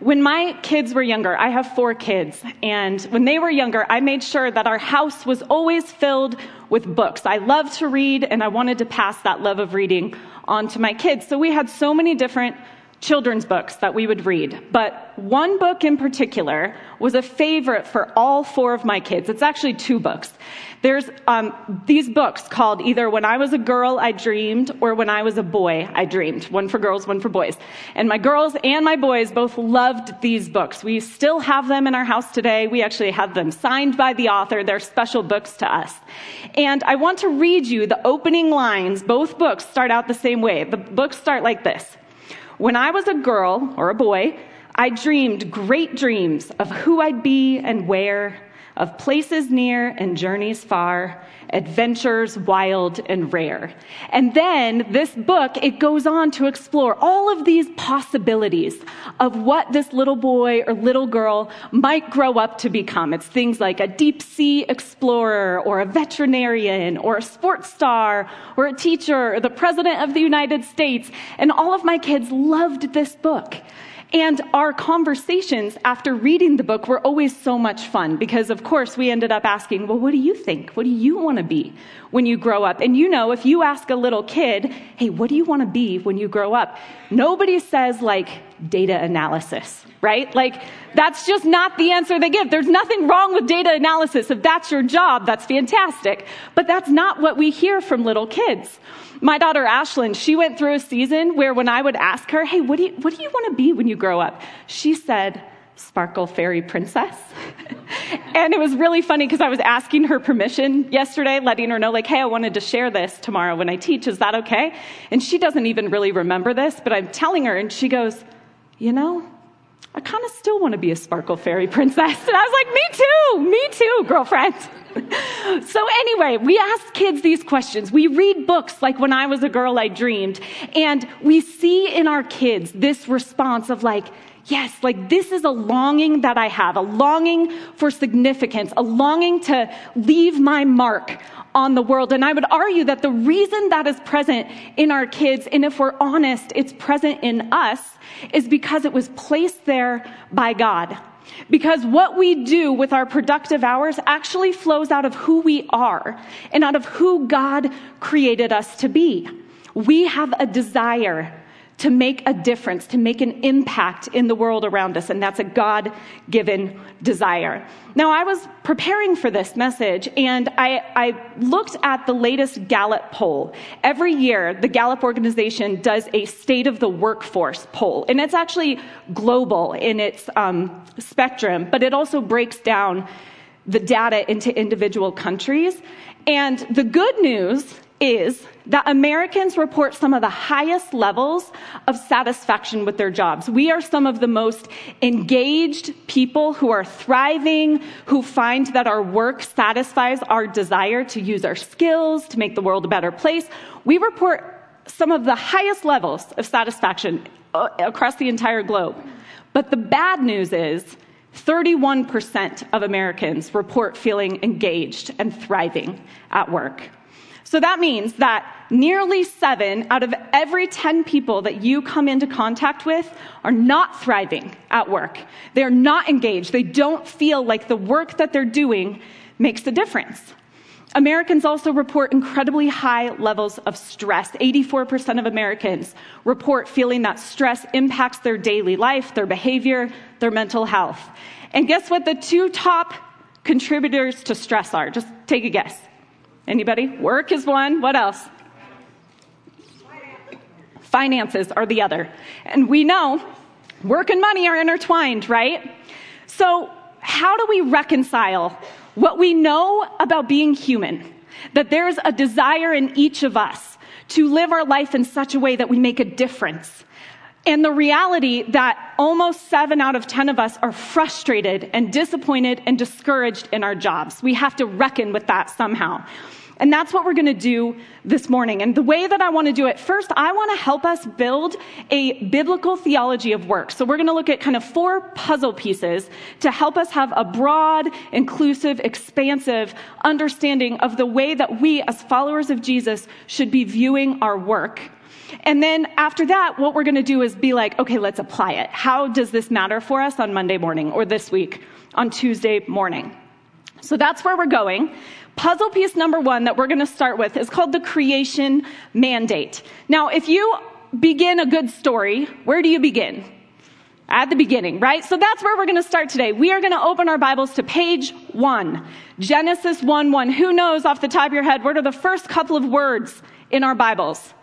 When my kids were younger, I have four kids, and when they were younger, I made sure that our house was always filled with books. I love to read, and I wanted to pass that love of reading on to my kids. So we had so many different children's books that we would read. But one book in particular was a favorite for all four of my kids. It's actually two books. There's um, these books called either When I Was a Girl, I Dreamed, or When I Was a Boy, I Dreamed. One for girls, one for boys. And my girls and my boys both loved these books. We still have them in our house today. We actually have them signed by the author. They're special books to us. And I want to read you the opening lines. Both books start out the same way. The books start like this. When I was a girl or a boy, I dreamed great dreams of who I'd be and where of places near and journeys far, adventures wild and rare. And then this book, it goes on to explore all of these possibilities of what this little boy or little girl might grow up to become. It's things like a deep sea explorer or a veterinarian or a sports star or a teacher or the president of the United States. And all of my kids loved this book. And our conversations after reading the book were always so much fun because, of course, we ended up asking, well, what do you think? What do you want to be when you grow up? And you know, if you ask a little kid, hey, what do you want to be when you grow up? Nobody says, like, data analysis, right? Like, that's just not the answer they give. There's nothing wrong with data analysis. If that's your job, that's fantastic. But that's not what we hear from little kids. My daughter Ashlyn, she went through a season where when I would ask her, hey, what do you, what do you want to be when you grow up? She said, sparkle fairy princess. and it was really funny because I was asking her permission yesterday, letting her know, like, hey, I wanted to share this tomorrow when I teach. Is that okay? And she doesn't even really remember this, but I'm telling her, and she goes, you know, I kind of still want to be a sparkle fairy princess. And I was like, me too, me too, girlfriend. so, anyway, we ask kids these questions. We read books like When I Was a Girl, I Dreamed, and we see in our kids this response of like, yes, like this is a longing that I have, a longing for significance, a longing to leave my mark on the world. And I would argue that the reason that is present in our kids, and if we're honest, it's present in us, is because it was placed there by God. Because what we do with our productive hours actually flows out of who we are and out of who God created us to be. We have a desire to make a difference, to make an impact in the world around us, and that's a God given desire. Now, I was preparing for this message and I, I, looked at the latest Gallup poll. Every year, the Gallup organization does a state of the workforce poll, and it's actually global in its um, spectrum, but it also breaks down the data into individual countries. And the good news is that Americans report some of the highest levels of satisfaction with their jobs. We are some of the most engaged people who are thriving, who find that our work satisfies our desire to use our skills to make the world a better place. We report some of the highest levels of satisfaction uh, across the entire globe. But the bad news is 31% of Americans report feeling engaged and thriving at work. So that means that nearly seven out of every 10 people that you come into contact with are not thriving at work. They're not engaged. They don't feel like the work that they're doing makes a difference. Americans also report incredibly high levels of stress. 84% of Americans report feeling that stress impacts their daily life, their behavior, their mental health. And guess what the two top contributors to stress are? Just take a guess. Anybody? Work is one. What else? Finances are the other. And we know work and money are intertwined, right? So, how do we reconcile what we know about being human? That there's a desire in each of us to live our life in such a way that we make a difference. And the reality that almost seven out of 10 of us are frustrated and disappointed and discouraged in our jobs. We have to reckon with that somehow. And that's what we're going to do this morning. And the way that I want to do it, first, I want to help us build a biblical theology of work. So we're going to look at kind of four puzzle pieces to help us have a broad, inclusive, expansive understanding of the way that we, as followers of Jesus, should be viewing our work. And then after that, what we're going to do is be like, okay, let's apply it. How does this matter for us on Monday morning or this week on Tuesday morning? So that's where we're going. Puzzle piece number one that we're going to start with is called the creation mandate. Now, if you begin a good story, where do you begin? At the beginning, right? So that's where we're going to start today. We are going to open our Bibles to page one, Genesis 1 1. Who knows off the top of your head, what are the first couple of words in our Bibles?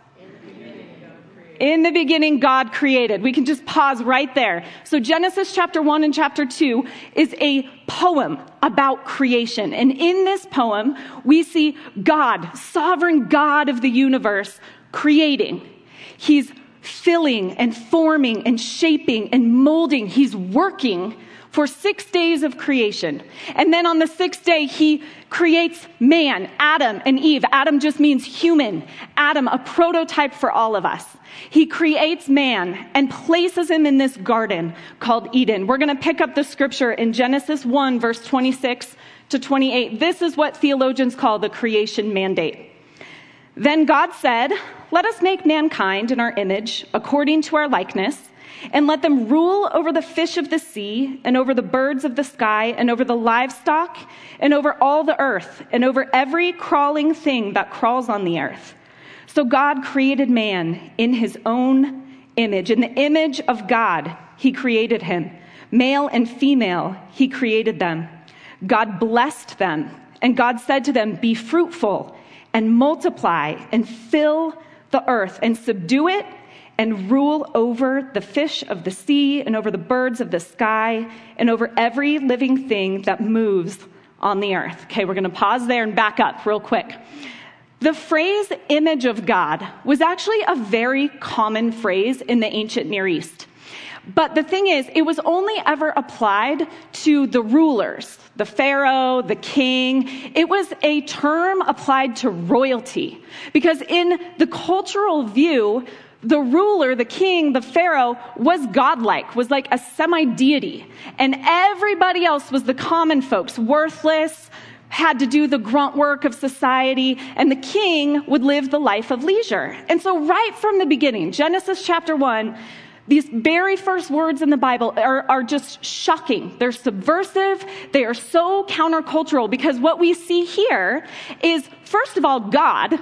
In the beginning, God created. We can just pause right there. So Genesis chapter 1 and chapter 2 is a poem about creation. And in this poem, we see God, sovereign God of the universe, creating. He's filling and forming and shaping and molding. He's working for six days of creation. And then on the sixth day, he creates man, Adam and Eve. Adam just means human. Adam, a prototype for all of us. He creates man and places him in this garden called Eden. We're going to pick up the scripture in Genesis 1, verse 26 to 28. This is what theologians call the creation mandate. Then God said, Let us make mankind in our image, according to our likeness and let them rule over the fish of the sea, and over the birds of the sky, and over the livestock, and over all the earth, and over every crawling thing that crawls on the earth. So God created man in his own image. In the image of God, he created him. Male and female, he created them. God blessed them, and God said to them, Be fruitful and multiply and fill the earth and subdue it and rule over the fish of the sea and over the birds of the sky and over every living thing that moves on the earth. Okay, we're going to pause there and back up real quick. The phrase image of God was actually a very common phrase in the ancient Near East. But the thing is, it was only ever applied to the rulers, the pharaoh, the king. It was a term applied to royalty. Because in the cultural view, the ruler, the king, the pharaoh was godlike, was like a semi deity. And everybody else was the common folks, worthless, had to do the grunt work of society, and the king would live the life of leisure. And so, right from the beginning, Genesis chapter 1, these very first words in the Bible are, are just shocking. They're subversive. They are so countercultural because what we see here is, first of all, God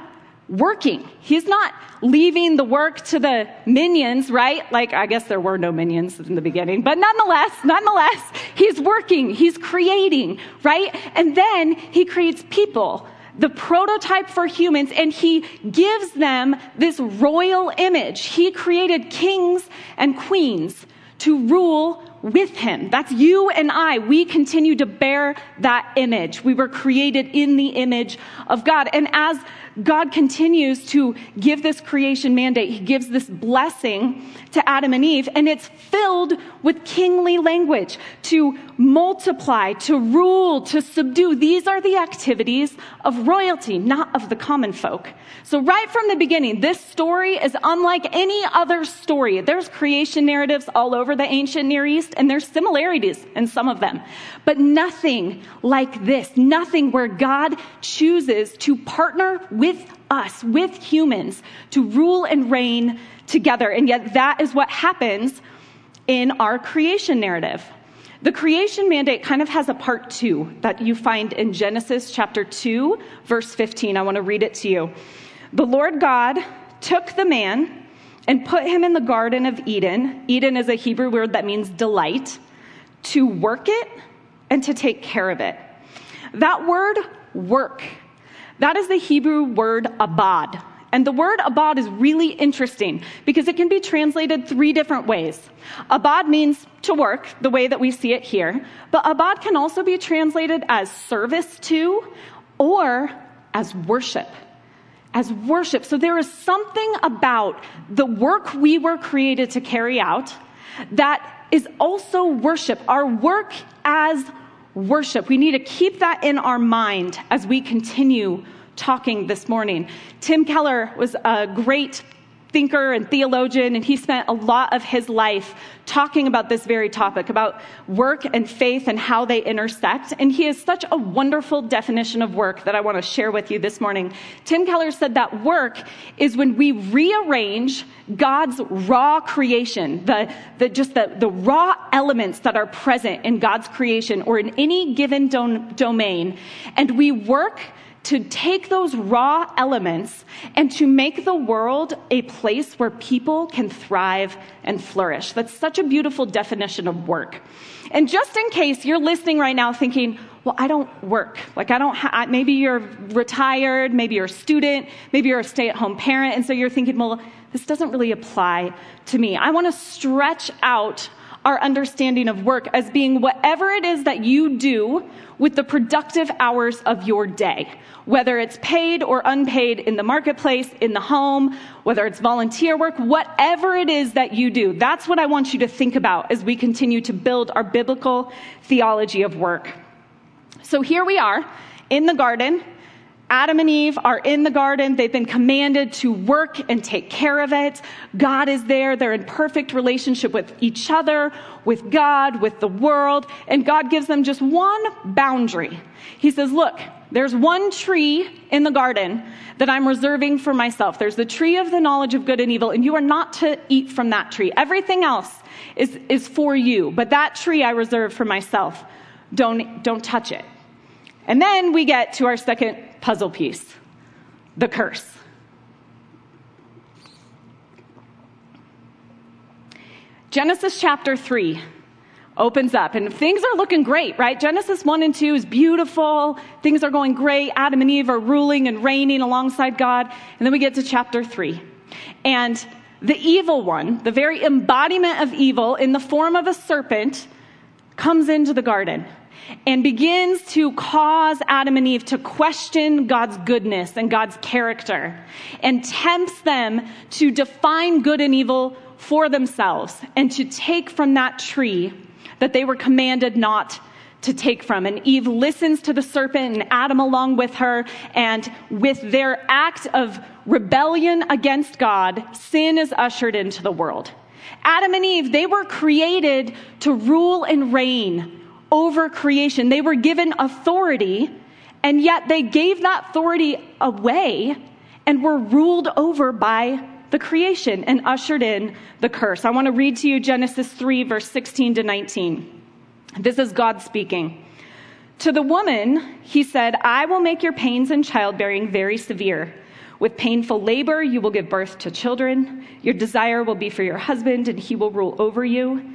working. He's not leaving the work to the minions, right? Like, I guess there were no minions in the beginning, but nonetheless, nonetheless, he's working, he's creating, right? And then he creates people, the prototype for humans, and he gives them this royal image. He created kings and queens to rule with him. That's you and I. We continue to bear that image. We were created in the image of God. And as God continues to give this creation mandate. He gives this blessing to Adam and Eve, and it's filled with kingly language to multiply, to rule, to subdue. These are the activities of royalty, not of the common folk. So, right from the beginning, this story is unlike any other story. There's creation narratives all over the ancient Near East, and there's similarities in some of them, but nothing like this, nothing where God chooses to partner with us, with humans, to rule and reign together. And yet, that is what happens in our creation narrative. The creation mandate kind of has a part two that you find in Genesis chapter 2, verse 15. I want to read it to you. The Lord God took the man and put him in the Garden of Eden. Eden is a Hebrew word that means delight, to work it and to take care of it. That word, work, that is the Hebrew word abad. And the word abad is really interesting because it can be translated three different ways. Abad means to work, the way that we see it here, but abad can also be translated as service to or as worship. As worship. So there is something about the work we were created to carry out that is also worship. Our work as worship. We need to keep that in our mind as we continue talking this morning. Tim Keller was a great thinker and theologian, and he spent a lot of his life talking about this very topic about work and faith and how they intersect. And he has such a wonderful definition of work that I want to share with you this morning. Tim Keller said that work is when we rearrange God's raw creation, the, the just the, the raw elements that are present in God's creation or in any given domain, and we work to take those raw elements and to make the world a place where people can thrive and flourish. That's such a beautiful definition of work. And just in case you're listening right now thinking, well, I don't work. Like, I don't, ha- maybe you're retired, maybe you're a student, maybe you're a stay at home parent, and so you're thinking, well, this doesn't really apply to me. I want to stretch out our understanding of work as being whatever it is that you do with the productive hours of your day, whether it's paid or unpaid in the marketplace, in the home, whether it's volunteer work, whatever it is that you do. That's what I want you to think about as we continue to build our biblical theology of work. So here we are in the garden. Adam and Eve are in the garden. They've been commanded to work and take care of it. God is there. They're in perfect relationship with each other, with God, with the world. And God gives them just one boundary. He says, Look, there's one tree in the garden that I'm reserving for myself. There's the tree of the knowledge of good and evil, and you are not to eat from that tree. Everything else is, is for you, but that tree I reserve for myself. Don't, don't touch it. And then we get to our second puzzle piece the curse. Genesis chapter 3 opens up and things are looking great, right? Genesis 1 and 2 is beautiful. Things are going great. Adam and Eve are ruling and reigning alongside God. And then we get to chapter 3. And the evil one, the very embodiment of evil in the form of a serpent, comes into the garden and begins to cause Adam and Eve to question God's goodness and God's character and tempts them to define good and evil for themselves and to take from that tree that they were commanded not to take from. And Eve listens to the serpent and Adam along with her. And with their act of rebellion against God, sin is ushered into the world. Adam and Eve, they were created to rule and reign over creation. They were given authority, and yet they gave that authority away and were ruled over by the creation and ushered in the curse. I want to read to you Genesis 3, verse 16 to 19. This is God speaking. To the woman, he said, I will make your pains in childbearing very severe. With painful labor, you will give birth to children. Your desire will be for your husband, and he will rule over you.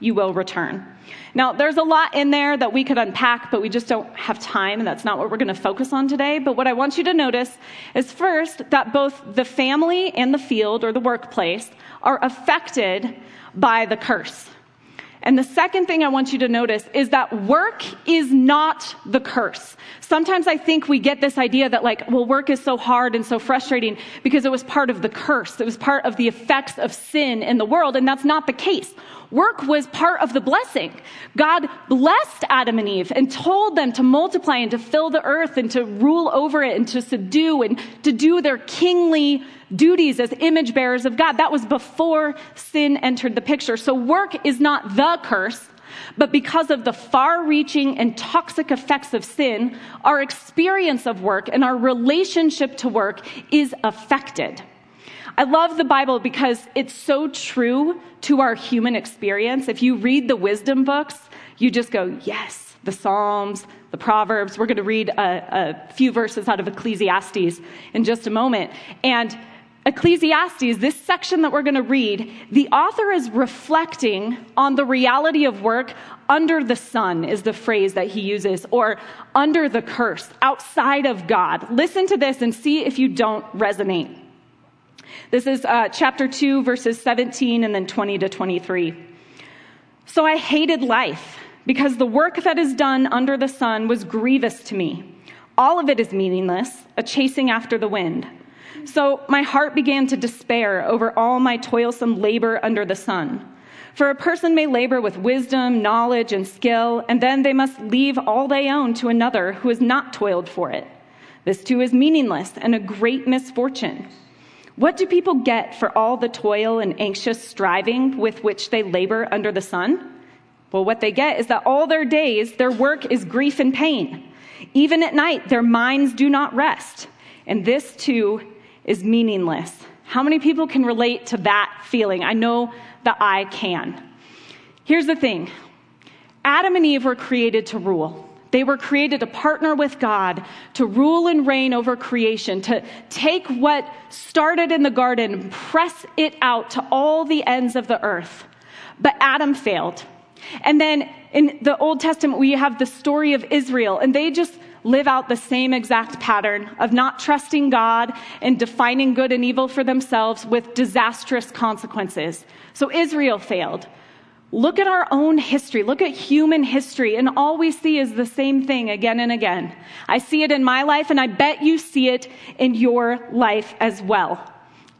you will return. Now, there's a lot in there that we could unpack, but we just don't have time, and that's not what we're going to focus on today. But what I want you to notice is first that both the family and the field or the workplace are affected by the curse. And the second thing I want you to notice is that work is not the curse. Sometimes I think we get this idea that, like, well, work is so hard and so frustrating because it was part of the curse. It was part of the effects of sin in the world, and that's not the case. Work was part of the blessing. God blessed Adam and Eve and told them to multiply and to fill the earth and to rule over it and to subdue and to do their kingly duties as image bearers of God. That was before sin entered the picture. So work is not the curse, but because of the far reaching and toxic effects of sin, our experience of work and our relationship to work is affected. I love the Bible because it's so true to our human experience. If you read the wisdom books, you just go, yes, the Psalms, the Proverbs. We're going to read a, a few verses out of Ecclesiastes in just a moment. And Ecclesiastes, this section that we're going to read, the author is reflecting on the reality of work under the sun, is the phrase that he uses, or under the curse, outside of God. Listen to this and see if you don't resonate. This is uh, chapter 2, verses 17 and then 20 to 23. So I hated life because the work that is done under the sun was grievous to me. All of it is meaningless, a chasing after the wind. So my heart began to despair over all my toilsome labor under the sun. For a person may labor with wisdom, knowledge, and skill, and then they must leave all they own to another who has not toiled for it. This too is meaningless and a great misfortune. What do people get for all the toil and anxious striving with which they labor under the sun? Well, what they get is that all their days, their work is grief and pain. Even at night, their minds do not rest. And this too is meaningless. How many people can relate to that feeling? I know that I can. Here's the thing Adam and Eve were created to rule. They were created to partner with God, to rule and reign over creation, to take what started in the garden and press it out to all the ends of the earth. But Adam failed. And then in the Old Testament, we have the story of Israel, and they just live out the same exact pattern of not trusting God and defining good and evil for themselves with disastrous consequences. So Israel failed. Look at our own history. Look at human history, and all we see is the same thing again and again. I see it in my life, and I bet you see it in your life as well.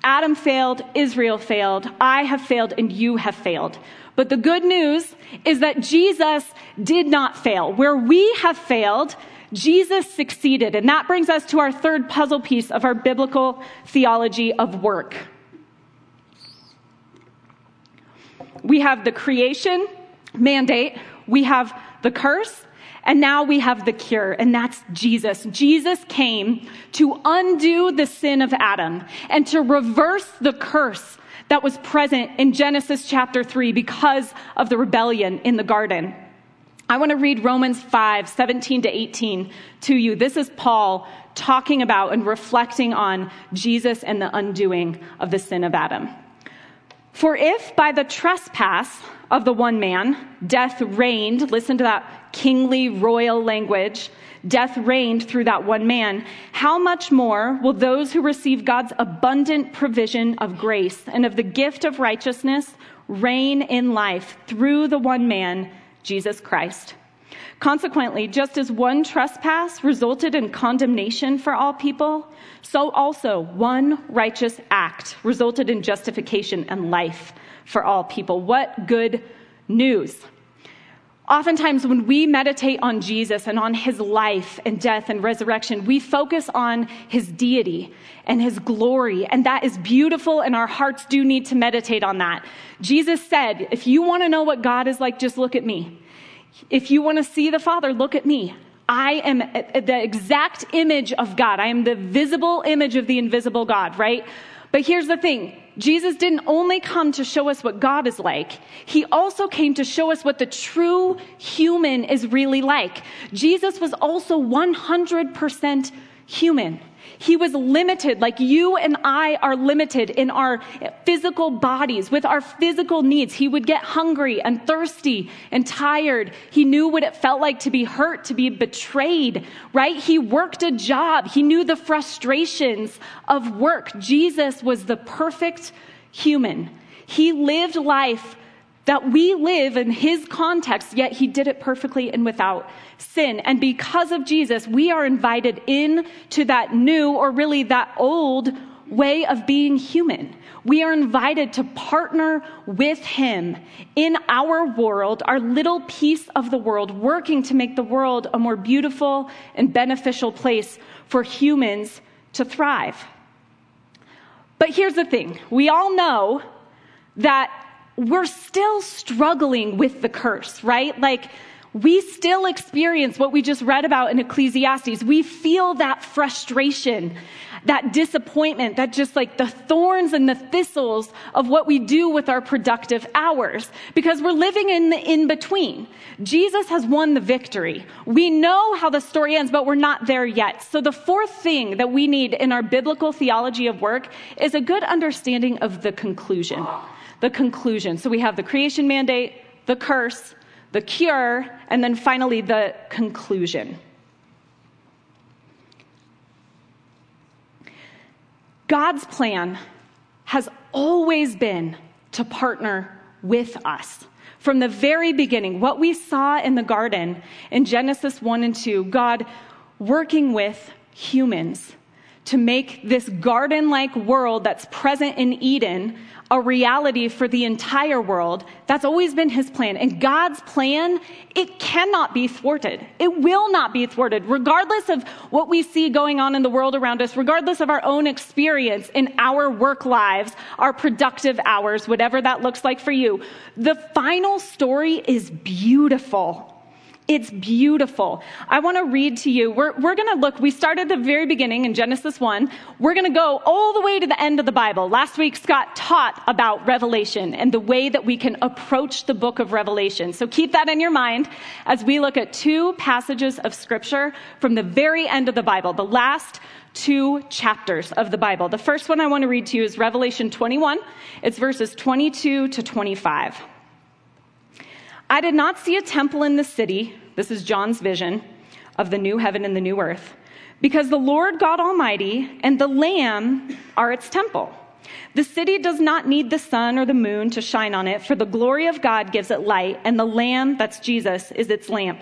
Adam failed, Israel failed, I have failed, and you have failed. But the good news is that Jesus did not fail. Where we have failed, Jesus succeeded. And that brings us to our third puzzle piece of our biblical theology of work. We have the creation mandate, we have the curse, and now we have the cure, and that's Jesus. Jesus came to undo the sin of Adam and to reverse the curse that was present in Genesis chapter 3 because of the rebellion in the garden. I want to read Romans 5 17 to 18 to you. This is Paul talking about and reflecting on Jesus and the undoing of the sin of Adam. For if by the trespass of the one man death reigned, listen to that kingly royal language, death reigned through that one man, how much more will those who receive God's abundant provision of grace and of the gift of righteousness reign in life through the one man, Jesus Christ? Consequently, just as one trespass resulted in condemnation for all people, so also one righteous act resulted in justification and life for all people. What good news! Oftentimes, when we meditate on Jesus and on his life and death and resurrection, we focus on his deity and his glory, and that is beautiful, and our hearts do need to meditate on that. Jesus said, If you want to know what God is like, just look at me. If you want to see the Father, look at me. I am the exact image of God. I am the visible image of the invisible God, right? But here's the thing Jesus didn't only come to show us what God is like, He also came to show us what the true human is really like. Jesus was also 100% human. He was limited, like you and I are limited in our physical bodies, with our physical needs. He would get hungry and thirsty and tired. He knew what it felt like to be hurt, to be betrayed, right? He worked a job. He knew the frustrations of work. Jesus was the perfect human. He lived life that we live in his context, yet he did it perfectly and without sin. And because of Jesus, we are invited in to that new, or really that old way of being human. We are invited to partner with him in our world, our little piece of the world, working to make the world a more beautiful and beneficial place for humans to thrive. But here's the thing we all know that we're still struggling with the curse, right? Like, we still experience what we just read about in Ecclesiastes. We feel that frustration, that disappointment, that just like the thorns and the thistles of what we do with our productive hours because we're living in the in between. Jesus has won the victory. We know how the story ends, but we're not there yet. So the fourth thing that we need in our biblical theology of work is a good understanding of the conclusion the conclusion. So we have the creation mandate, the curse, the cure, and then finally the conclusion. God's plan has always been to partner with us. From the very beginning, what we saw in the garden in Genesis 1 and 2, God working with humans to make this garden like world that's present in Eden a reality for the entire world. That's always been his plan. And God's plan, it cannot be thwarted. It will not be thwarted, regardless of what we see going on in the world around us, regardless of our own experience in our work lives, our productive hours, whatever that looks like for you. The final story is beautiful. It's beautiful. I want to read to you. We're, we're going to look, we started the very beginning in Genesis 1. We're going to go all the way to the end of the Bible. Last week, Scott taught about Revelation and the way that we can approach the book of Revelation. So keep that in your mind as we look at two passages of scripture from the very end of the Bible, the last two chapters of the Bible. The first one I want to read to you is Revelation 21. It's verses 22 to 25. I did not see a temple in the city. This is John's vision of the new heaven and the new earth. Because the Lord God Almighty and the Lamb are its temple. The city does not need the sun or the moon to shine on it, for the glory of God gives it light, and the Lamb, that's Jesus, is its lamp.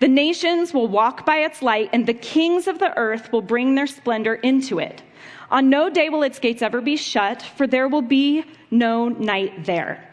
The nations will walk by its light, and the kings of the earth will bring their splendor into it. On no day will its gates ever be shut, for there will be no night there.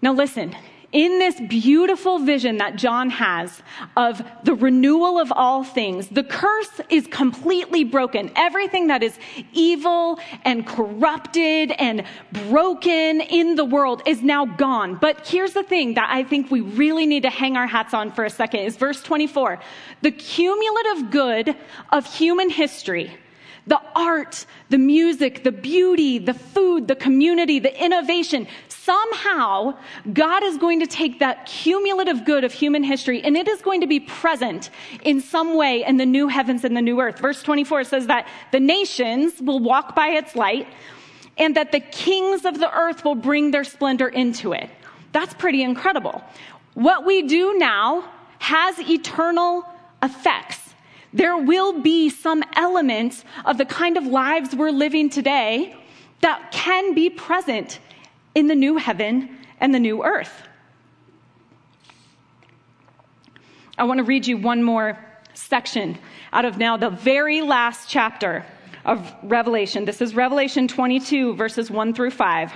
Now listen, in this beautiful vision that John has of the renewal of all things, the curse is completely broken. Everything that is evil and corrupted and broken in the world is now gone. But here's the thing that I think we really need to hang our hats on for a second is verse 24. The cumulative good of human history the art, the music, the beauty, the food, the community, the innovation, somehow God is going to take that cumulative good of human history and it is going to be present in some way in the new heavens and the new earth. Verse 24 says that the nations will walk by its light and that the kings of the earth will bring their splendor into it. That's pretty incredible. What we do now has eternal effects. There will be some elements of the kind of lives we're living today that can be present in the new heaven and the new earth. I want to read you one more section out of now the very last chapter of Revelation. This is Revelation 22, verses 1 through 5.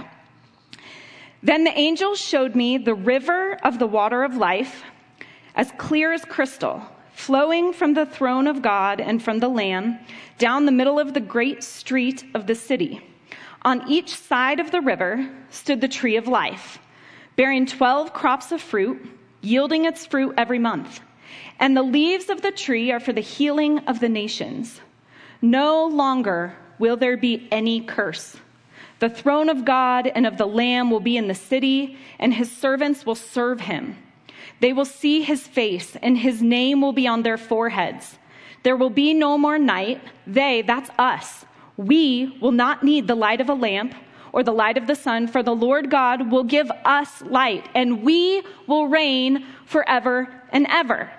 Then the angel showed me the river of the water of life, as clear as crystal, flowing from the throne of God and from the Lamb down the middle of the great street of the city. On each side of the river stood the tree of life, bearing 12 crops of fruit, yielding its fruit every month. And the leaves of the tree are for the healing of the nations. No longer will there be any curse. The throne of God and of the Lamb will be in the city, and his servants will serve him. They will see his face, and his name will be on their foreheads. There will be no more night. They, that's us, we will not need the light of a lamp or the light of the sun, for the Lord God will give us light, and we will reign forever and ever.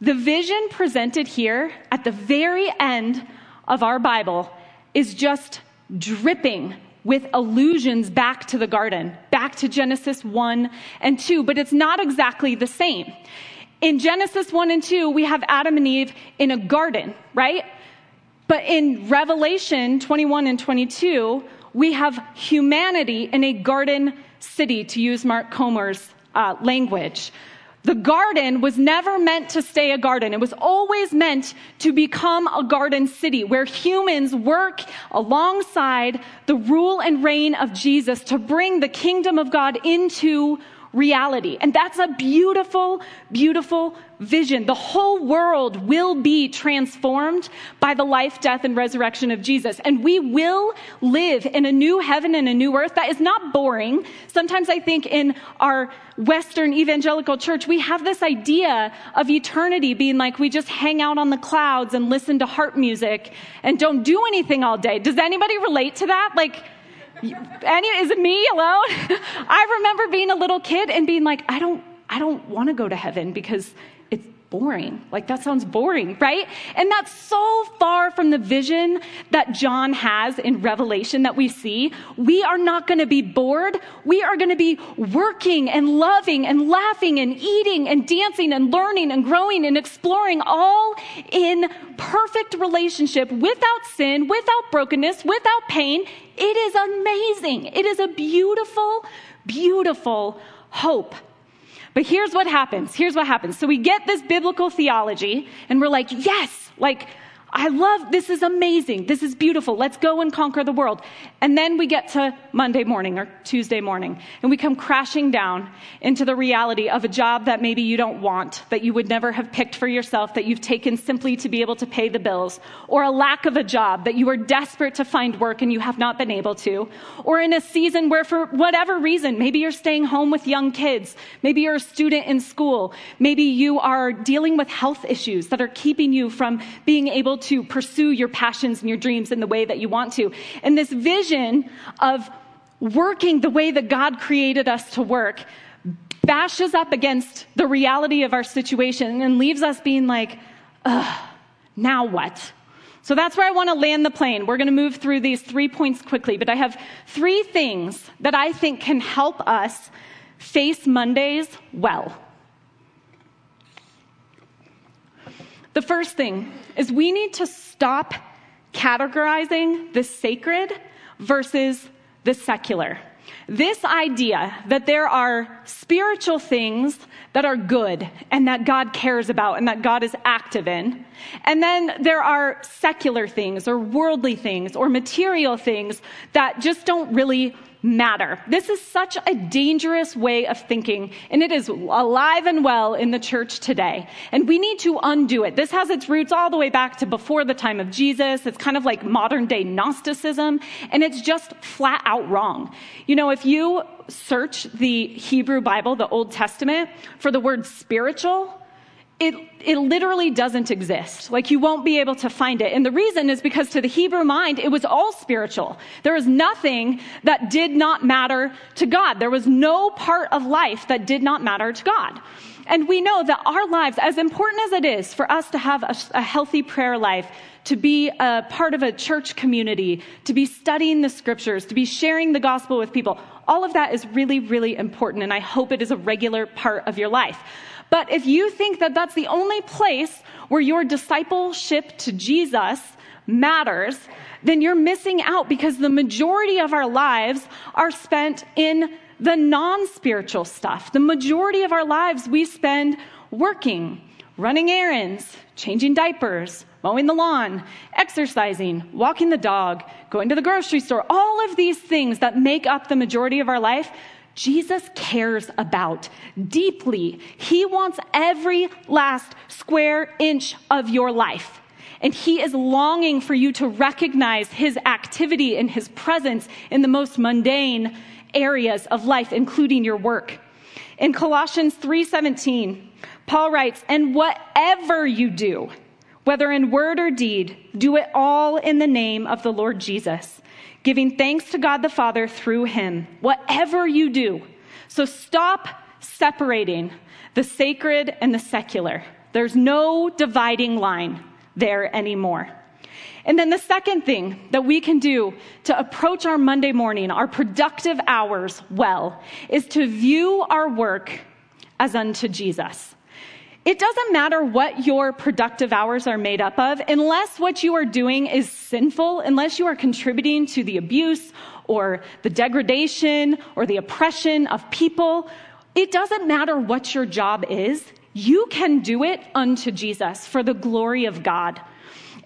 The vision presented here at the very end of our Bible is just dripping with allusions back to the garden, back to Genesis 1 and 2, but it's not exactly the same. In Genesis 1 and 2, we have Adam and Eve in a garden, right? But in Revelation 21 and 22, we have humanity in a garden city, to use Mark Comer's uh, language. The garden was never meant to stay a garden. It was always meant to become a garden city where humans work alongside the rule and reign of Jesus to bring the kingdom of God into reality. And that's a beautiful, beautiful vision. The whole world will be transformed by the life, death, and resurrection of Jesus. And we will live in a new heaven and a new earth that is not boring. Sometimes I think in our Western evangelical church, we have this idea of eternity being like we just hang out on the clouds and listen to harp music and don't do anything all day. Does anybody relate to that? Like, any, is it me alone? I remember being a little kid and being like, I don't, I don't want to go to heaven because boring. Like, that sounds boring, right? And that's so far from the vision that John has in Revelation that we see. We are not going to be bored. We are going to be working and loving and laughing and eating and dancing and learning and growing and exploring all in perfect relationship without sin, without brokenness, without pain. It is amazing. It is a beautiful, beautiful hope. But here's what happens. Here's what happens. So we get this biblical theology and we're like, yes, like I love this is amazing. This is beautiful. Let's go and conquer the world. And then we get to Monday morning or Tuesday morning and we come crashing down into the reality of a job that maybe you don't want, that you would never have picked for yourself, that you've taken simply to be able to pay the bills, or a lack of a job that you are desperate to find work and you have not been able to, or in a season where for whatever reason, maybe you're staying home with young kids, maybe you're a student in school, maybe you are dealing with health issues that are keeping you from being able to pursue your passions and your dreams in the way that you want to. And this vision of working the way that God created us to work bashes up against the reality of our situation and leaves us being like, ugh, now what? So that's where I want to land the plane. We're going to move through these three points quickly, but I have three things that I think can help us face Mondays well. The first thing is we need to stop categorizing the sacred versus the secular. This idea that there are spiritual things that are good and that God cares about and that God is active in. And then there are secular things or worldly things or material things that just don't really matter. This is such a dangerous way of thinking, and it is alive and well in the church today. And we need to undo it. This has its roots all the way back to before the time of Jesus. It's kind of like modern day Gnosticism, and it's just flat out wrong. You know, if you search the Hebrew Bible, the Old Testament, for the word spiritual, it, it literally doesn't exist. Like you won't be able to find it. And the reason is because to the Hebrew mind, it was all spiritual. There was nothing that did not matter to God. There was no part of life that did not matter to God. And we know that our lives, as important as it is for us to have a, a healthy prayer life, to be a part of a church community, to be studying the scriptures, to be sharing the gospel with people, all of that is really, really important. And I hope it is a regular part of your life. But if you think that that's the only place where your discipleship to Jesus matters, then you're missing out because the majority of our lives are spent in the non spiritual stuff. The majority of our lives we spend working, running errands, changing diapers, mowing the lawn, exercising, walking the dog, going to the grocery store, all of these things that make up the majority of our life Jesus cares about deeply. He wants every last square inch of your life. And he is longing for you to recognize his activity and his presence in the most mundane areas of life, including your work. In Colossians 3:17, Paul writes, "And whatever you do, whether in word or deed, do it all in the name of the Lord Jesus." giving thanks to God the Father through him, whatever you do. So stop separating the sacred and the secular. There's no dividing line there anymore. And then the second thing that we can do to approach our Monday morning, our productive hours well, is to view our work as unto Jesus. It doesn't matter what your productive hours are made up of, unless what you are doing is sinful, unless you are contributing to the abuse or the degradation or the oppression of people. It doesn't matter what your job is. You can do it unto Jesus for the glory of God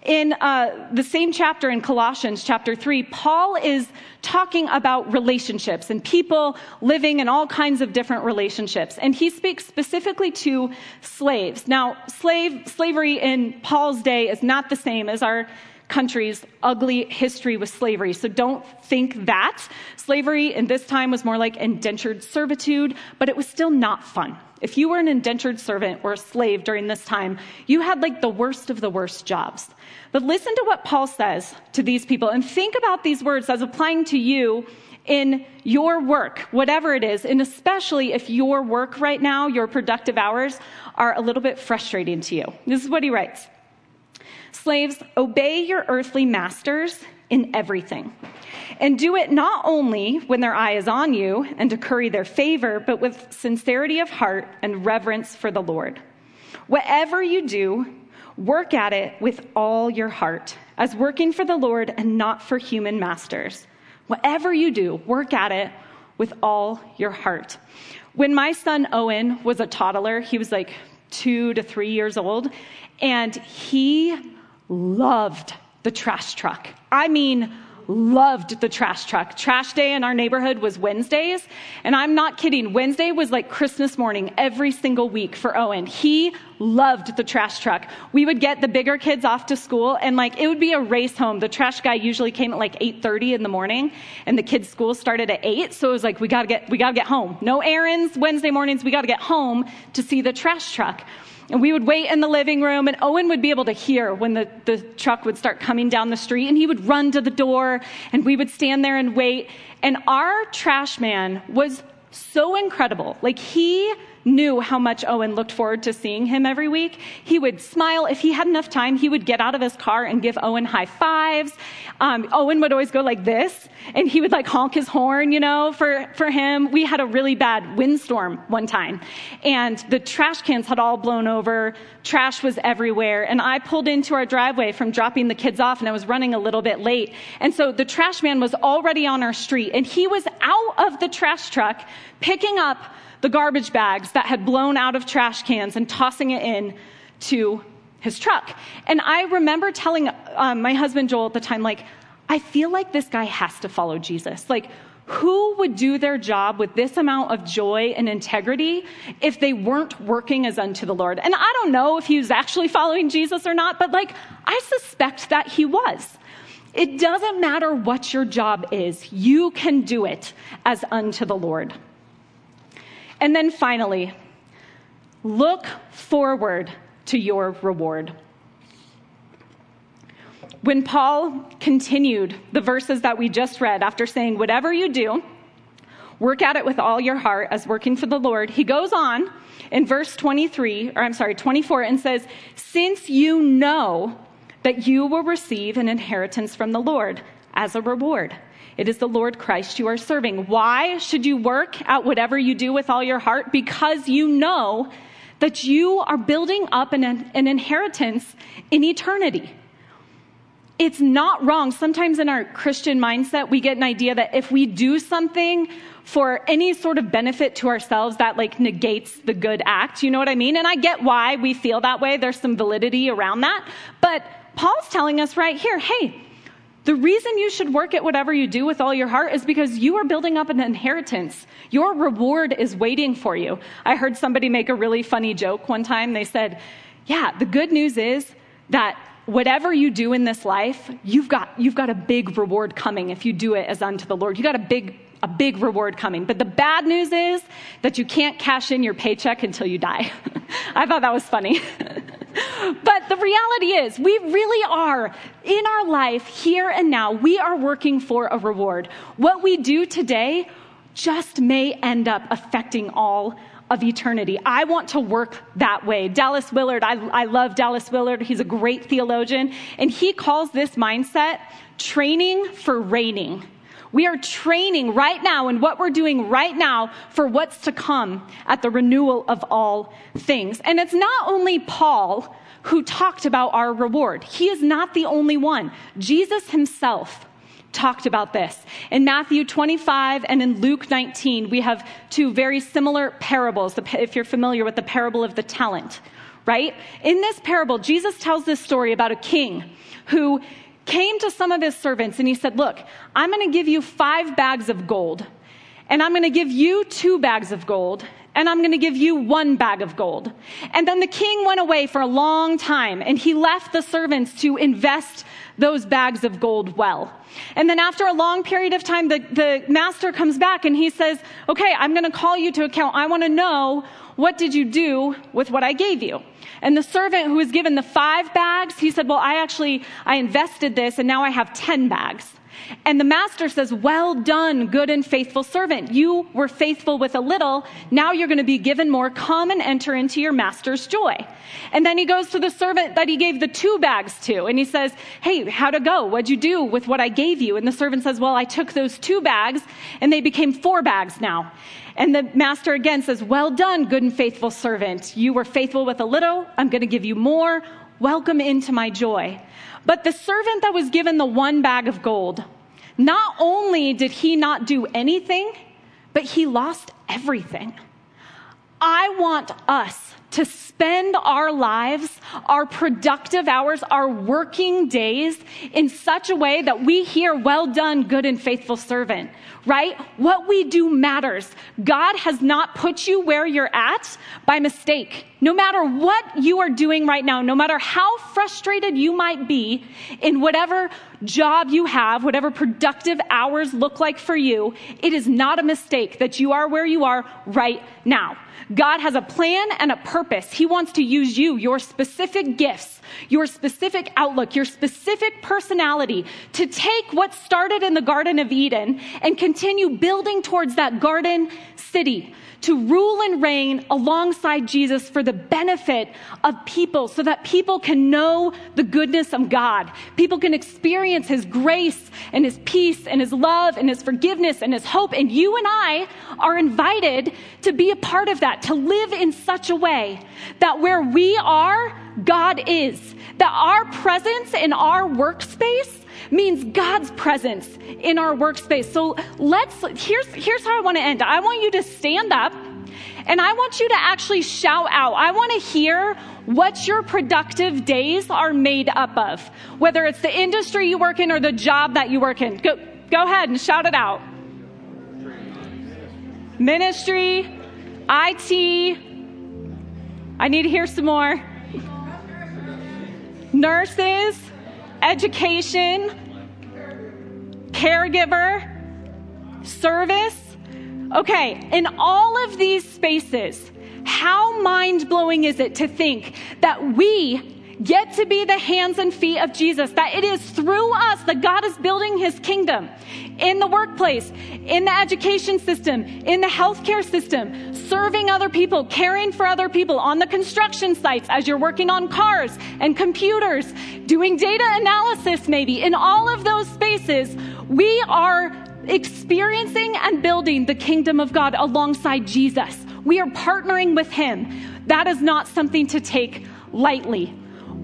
in uh, the same chapter in Colossians, chapter 3, Paul is talking about relationships and people living in all kinds of different relationships. And he speaks specifically to slaves. Now, slave, slavery in Paul's day is not the same as our country's ugly history with slavery. So don't think that. Slavery in this time was more like indentured servitude, but it was still not fun. If you were an indentured servant or a slave during this time, you had like the worst of the worst jobs. But listen to what Paul says to these people and think about these words as applying to you in your work, whatever it is, and especially if your work right now, your productive hours, are a little bit frustrating to you. This is what he writes Slaves, obey your earthly masters in everything. And do it not only when their eye is on you and to curry their favor, but with sincerity of heart and reverence for the Lord. Whatever you do, work at it with all your heart, as working for the Lord and not for human masters. Whatever you do, work at it with all your heart. When my son Owen was a toddler, he was like two to three years old, and he loved the trash truck. I mean, loved the trash truck. Trash day in our neighborhood was Wednesdays. And I'm not kidding. Wednesday was like Christmas morning every single week for Owen. He loved the trash truck. We would get the bigger kids off to school and like it would be a race home. The trash guy usually came at like 8:30 in the morning and the kids' school started at 8. So it was like we got to get we got to get home. No errands Wednesday mornings. We got to get home to see the trash truck. And we would wait in the living room, and Owen would be able to hear when the, the truck would start coming down the street, and he would run to the door, and we would stand there and wait. And our trash man was so incredible. Like, he knew how much Owen looked forward to seeing him every week. He would smile. If he had enough time, he would get out of his car and give Owen high fives. Um, Owen would always go like this, and he would like honk his horn, you know, for, for him. We had a really bad windstorm one time, and the trash cans had all blown over. Trash was everywhere. And I pulled into our driveway from dropping the kids off, and I was running a little bit late. And so the trash man was already on our street, and he was out of the trash truck picking up the garbage bags that had blown out of trash cans and tossing it in to his truck. And I remember telling um, my husband Joel at the time, like, I feel like this guy has to follow Jesus. Like, who would do their job with this amount of joy and integrity if they weren't working as unto the Lord? And I don't know if he was actually following Jesus or not, but like, I suspect that he was. It doesn't matter what your job is, you can do it as unto the Lord. And then finally, look forward to your reward. When Paul continued the verses that we just read after saying, Whatever you do, work at it with all your heart as working for the Lord, he goes on in verse 23, or I'm sorry, 24, and says, Since you know that you will receive an inheritance from the Lord as a reward. It is the Lord Christ you are serving. Why should you work at whatever you do with all your heart? Because you know that you are building up an, an inheritance in eternity. It's not wrong. Sometimes in our Christian mindset, we get an idea that if we do something for any sort of benefit to ourselves, that like negates the good act. You know what I mean? And I get why we feel that way. There's some validity around that. But Paul's telling us right here hey, the reason you should work at whatever you do with all your heart is because you are building up an inheritance. Your reward is waiting for you. I heard somebody make a really funny joke one time. They said, Yeah, the good news is that whatever you do in this life, you've got, you've got a big reward coming if you do it as unto the Lord. You got a big a big reward coming. But the bad news is that you can't cash in your paycheck until you die. I thought that was funny. but the reality is, we really are in our life here and now, we are working for a reward. What we do today just may end up affecting all of eternity. I want to work that way. Dallas Willard, I, I love Dallas Willard. He's a great theologian, and he calls this mindset training for reigning. We are training right now and what we're doing right now for what's to come at the renewal of all things. And it's not only Paul who talked about our reward, he is not the only one. Jesus himself talked about this. In Matthew 25 and in Luke 19, we have two very similar parables, if you're familiar with the parable of the talent, right? In this parable, Jesus tells this story about a king who came to some of his servants and he said, Look, I'm going to give you five bags of gold, and I'm going to give you two bags of gold, and I'm going to give you one bag of gold. And then the king went away for a long time, and he left the servants to invest those bags of gold well. And then after a long period of time, the, the master comes back and he says, Okay, I'm going to call you to account. I want to know what did you do with what I gave you? And the servant who was given the five bags, he said, Well, I actually, I invested this and now I have 10 bags. And the master says, Well done, good and faithful servant. You were faithful with a little. Now you're going to be given more. Come and enter into your master's joy. And then he goes to the servant that he gave the two bags to. And he says, Hey, how'd it go? What'd you do with what I gave you? And the servant says, Well, I took those two bags and they became four bags now. And the master again says, Well done, good and faithful servant. You were faithful with a little. I'm going to give you more. Welcome into my joy. But the servant that was given the one bag of gold, not only did he not do anything, but he lost everything. I want us to spend our lives, our productive hours, our working days in such a way that we hear, well done, good and faithful servant, right? What we do matters. God has not put you where you're at by mistake. No matter what you are doing right now, no matter how frustrated you might be in whatever job you have, whatever productive hours look like for you, it is not a mistake that you are where you are right now. God has a plan and a purpose. He wants to use you, your specific gifts, your specific outlook, your specific personality to take what started in the Garden of Eden and continue building towards that garden city to rule and reign alongside Jesus for the benefit of people so that people can know the goodness of God. People can experience His grace and His peace and His love and His forgiveness and His hope. And you and I are invited to be a part of that, to live in such a way that where we are, God is. That our presence in our workspace means God's presence in our workspace. So let's, here's, here's how I want to end. I want you to stand up and I want you to actually shout out. I want to hear what your productive days are made up of, whether it's the industry you work in or the job that you work in. Go, go ahead and shout it out. Ministry, IT. I need to hear some more. Nurses, education, caregiver, service. Okay, in all of these spaces, how mind blowing is it to think that we get to be the hands and feet of Jesus, that it is through us that God is building his kingdom in the workplace, in the education system, in the healthcare system, serving other people, caring for other people on the construction sites as you're working on cars and computers, doing data analysis maybe. In all of those spaces, we are experiencing and building the kingdom of God alongside Jesus. We are partnering with him. That is not something to take lightly.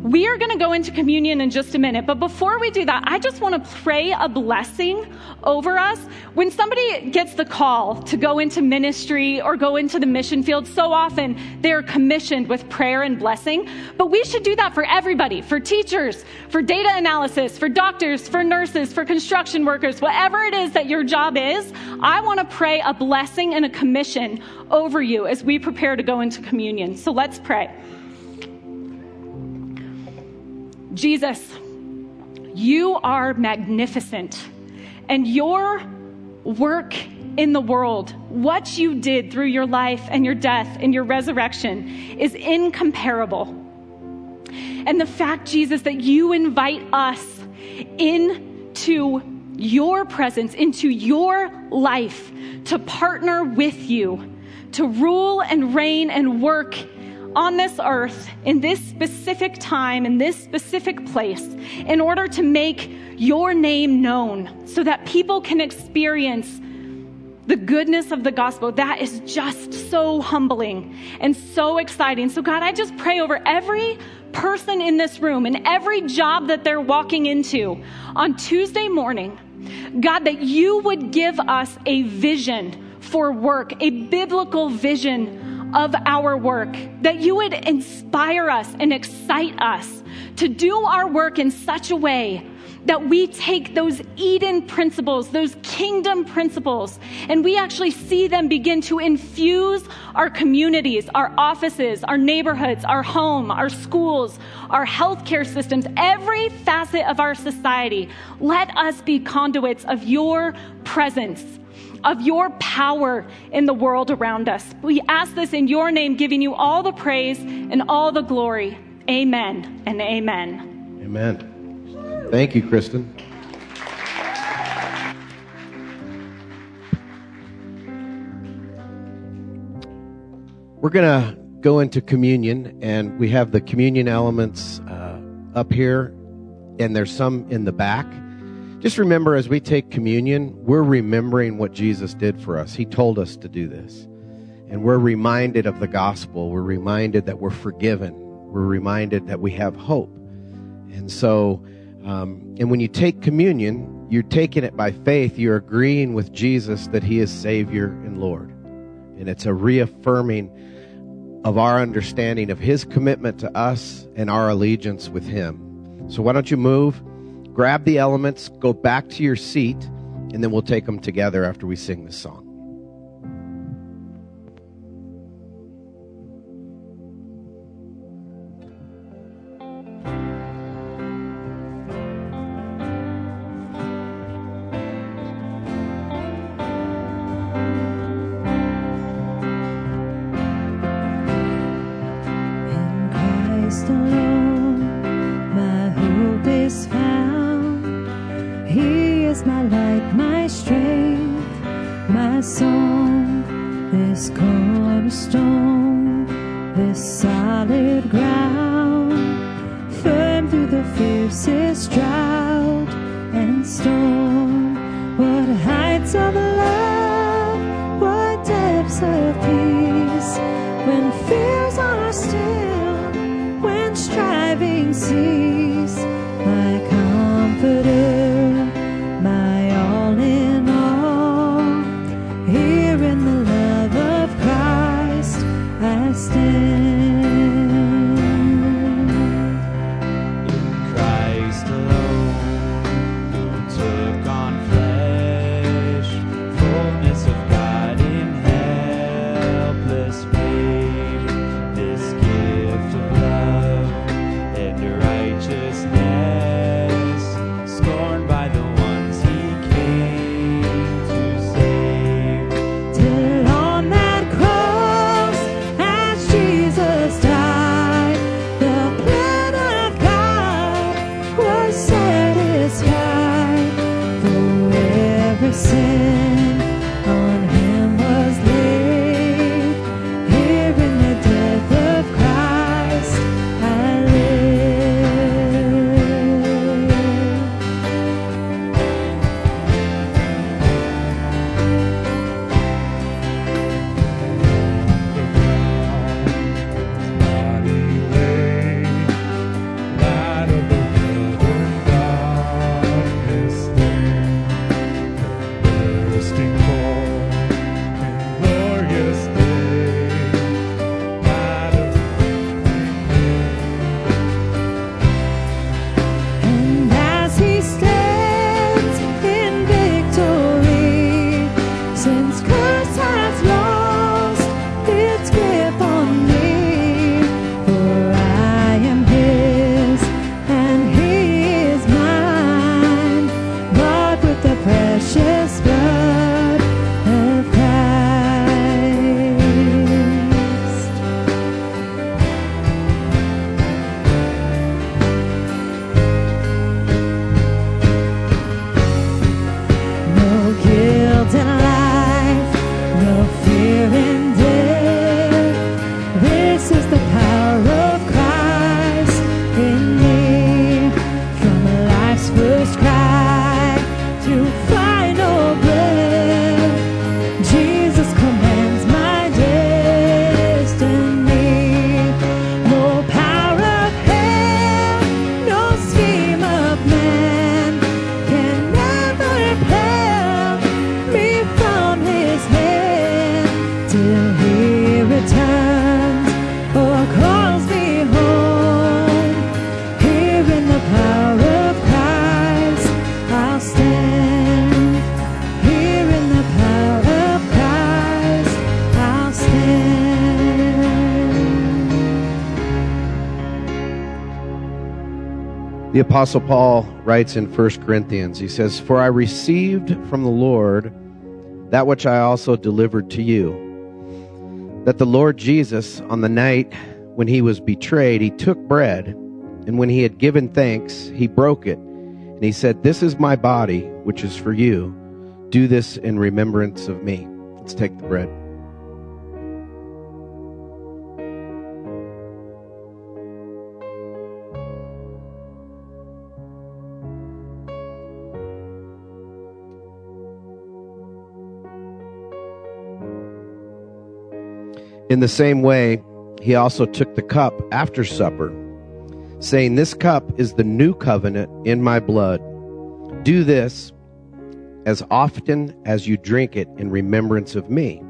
We are going to go into communion in just a minute, but before we do that, I just want to pray a blessing over us. When somebody gets the call to go into ministry or go into the mission field, so often they're commissioned with prayer and blessing, but we should do that for everybody for teachers, for data analysis, for doctors, for nurses, for construction workers, whatever it is that your job is. I want to pray a blessing and a commission over you as we prepare to go into communion. So let's pray. Jesus, you are magnificent, and your work in the world, what you did through your life and your death and your resurrection, is incomparable. And the fact, Jesus, that you invite us into your presence, into your life, to partner with you, to rule and reign and work on this earth in this specific time, in this specific place, in order to make your name known so that people can experience the goodness of the gospel. That is just so humbling and so exciting. So, God, I just pray over every person in this room and every job that they're walking into on Tuesday morning. God, that you would give us a vision for work, a biblical vision of our work, that you would inspire us and excite us to do our work in such a way that we take those Eden principles, those kingdom principles, and we actually see them begin to infuse our communities, our offices, our neighborhoods, our home, our schools, our healthcare systems, every facet of our society. Let us be conduits of your presence of your power in the world around us. We ask this in your name, giving you all the praise and all the glory. Amen and amen. Amen. Thank you, Kristen. We're going to go into communion, and we have the communion elements uh, up here, and there's some in the back. Just remember as we take communion, we're remembering what Jesus did for us. He told us to do this. And we're reminded of the gospel. We're reminded that we're forgiven. We're reminded that we have hope. And so, um, and when you take communion, you're taking it by faith. You're agreeing with Jesus that He is Savior and Lord. And it's a reaffirming of our understanding of His commitment to us and our allegiance with Him. So, why don't you move, grab the elements, go back to your seat, and then we'll take them together after we sing this song. Apostle Paul writes in 1 Corinthians, he says, For I received from the Lord that which I also delivered to you, that the Lord Jesus, on the night when he was betrayed, he took bread, and when he had given thanks, he broke it, and he said, This is my body, which is for you. Do this in remembrance of me. Let's take the bread. In the same way, he also took the cup after supper, saying, This cup is the new covenant in my blood. Do this as often as you drink it in remembrance of me.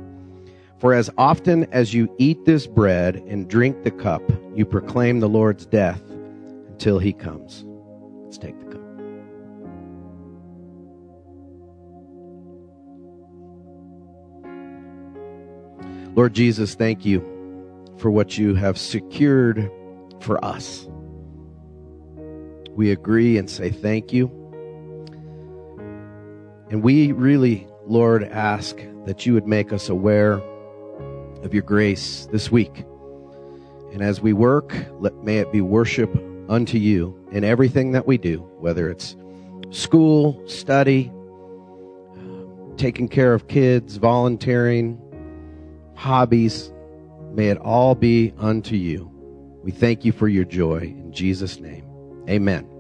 For as often as you eat this bread and drink the cup, you proclaim the Lord's death until he comes. Let's take the cup. Lord Jesus, thank you for what you have secured for us. We agree and say thank you. And we really, Lord, ask that you would make us aware of your grace this week. And as we work, let, may it be worship unto you in everything that we do, whether it's school, study, um, taking care of kids, volunteering, hobbies. May it all be unto you. We thank you for your joy. In Jesus' name, amen.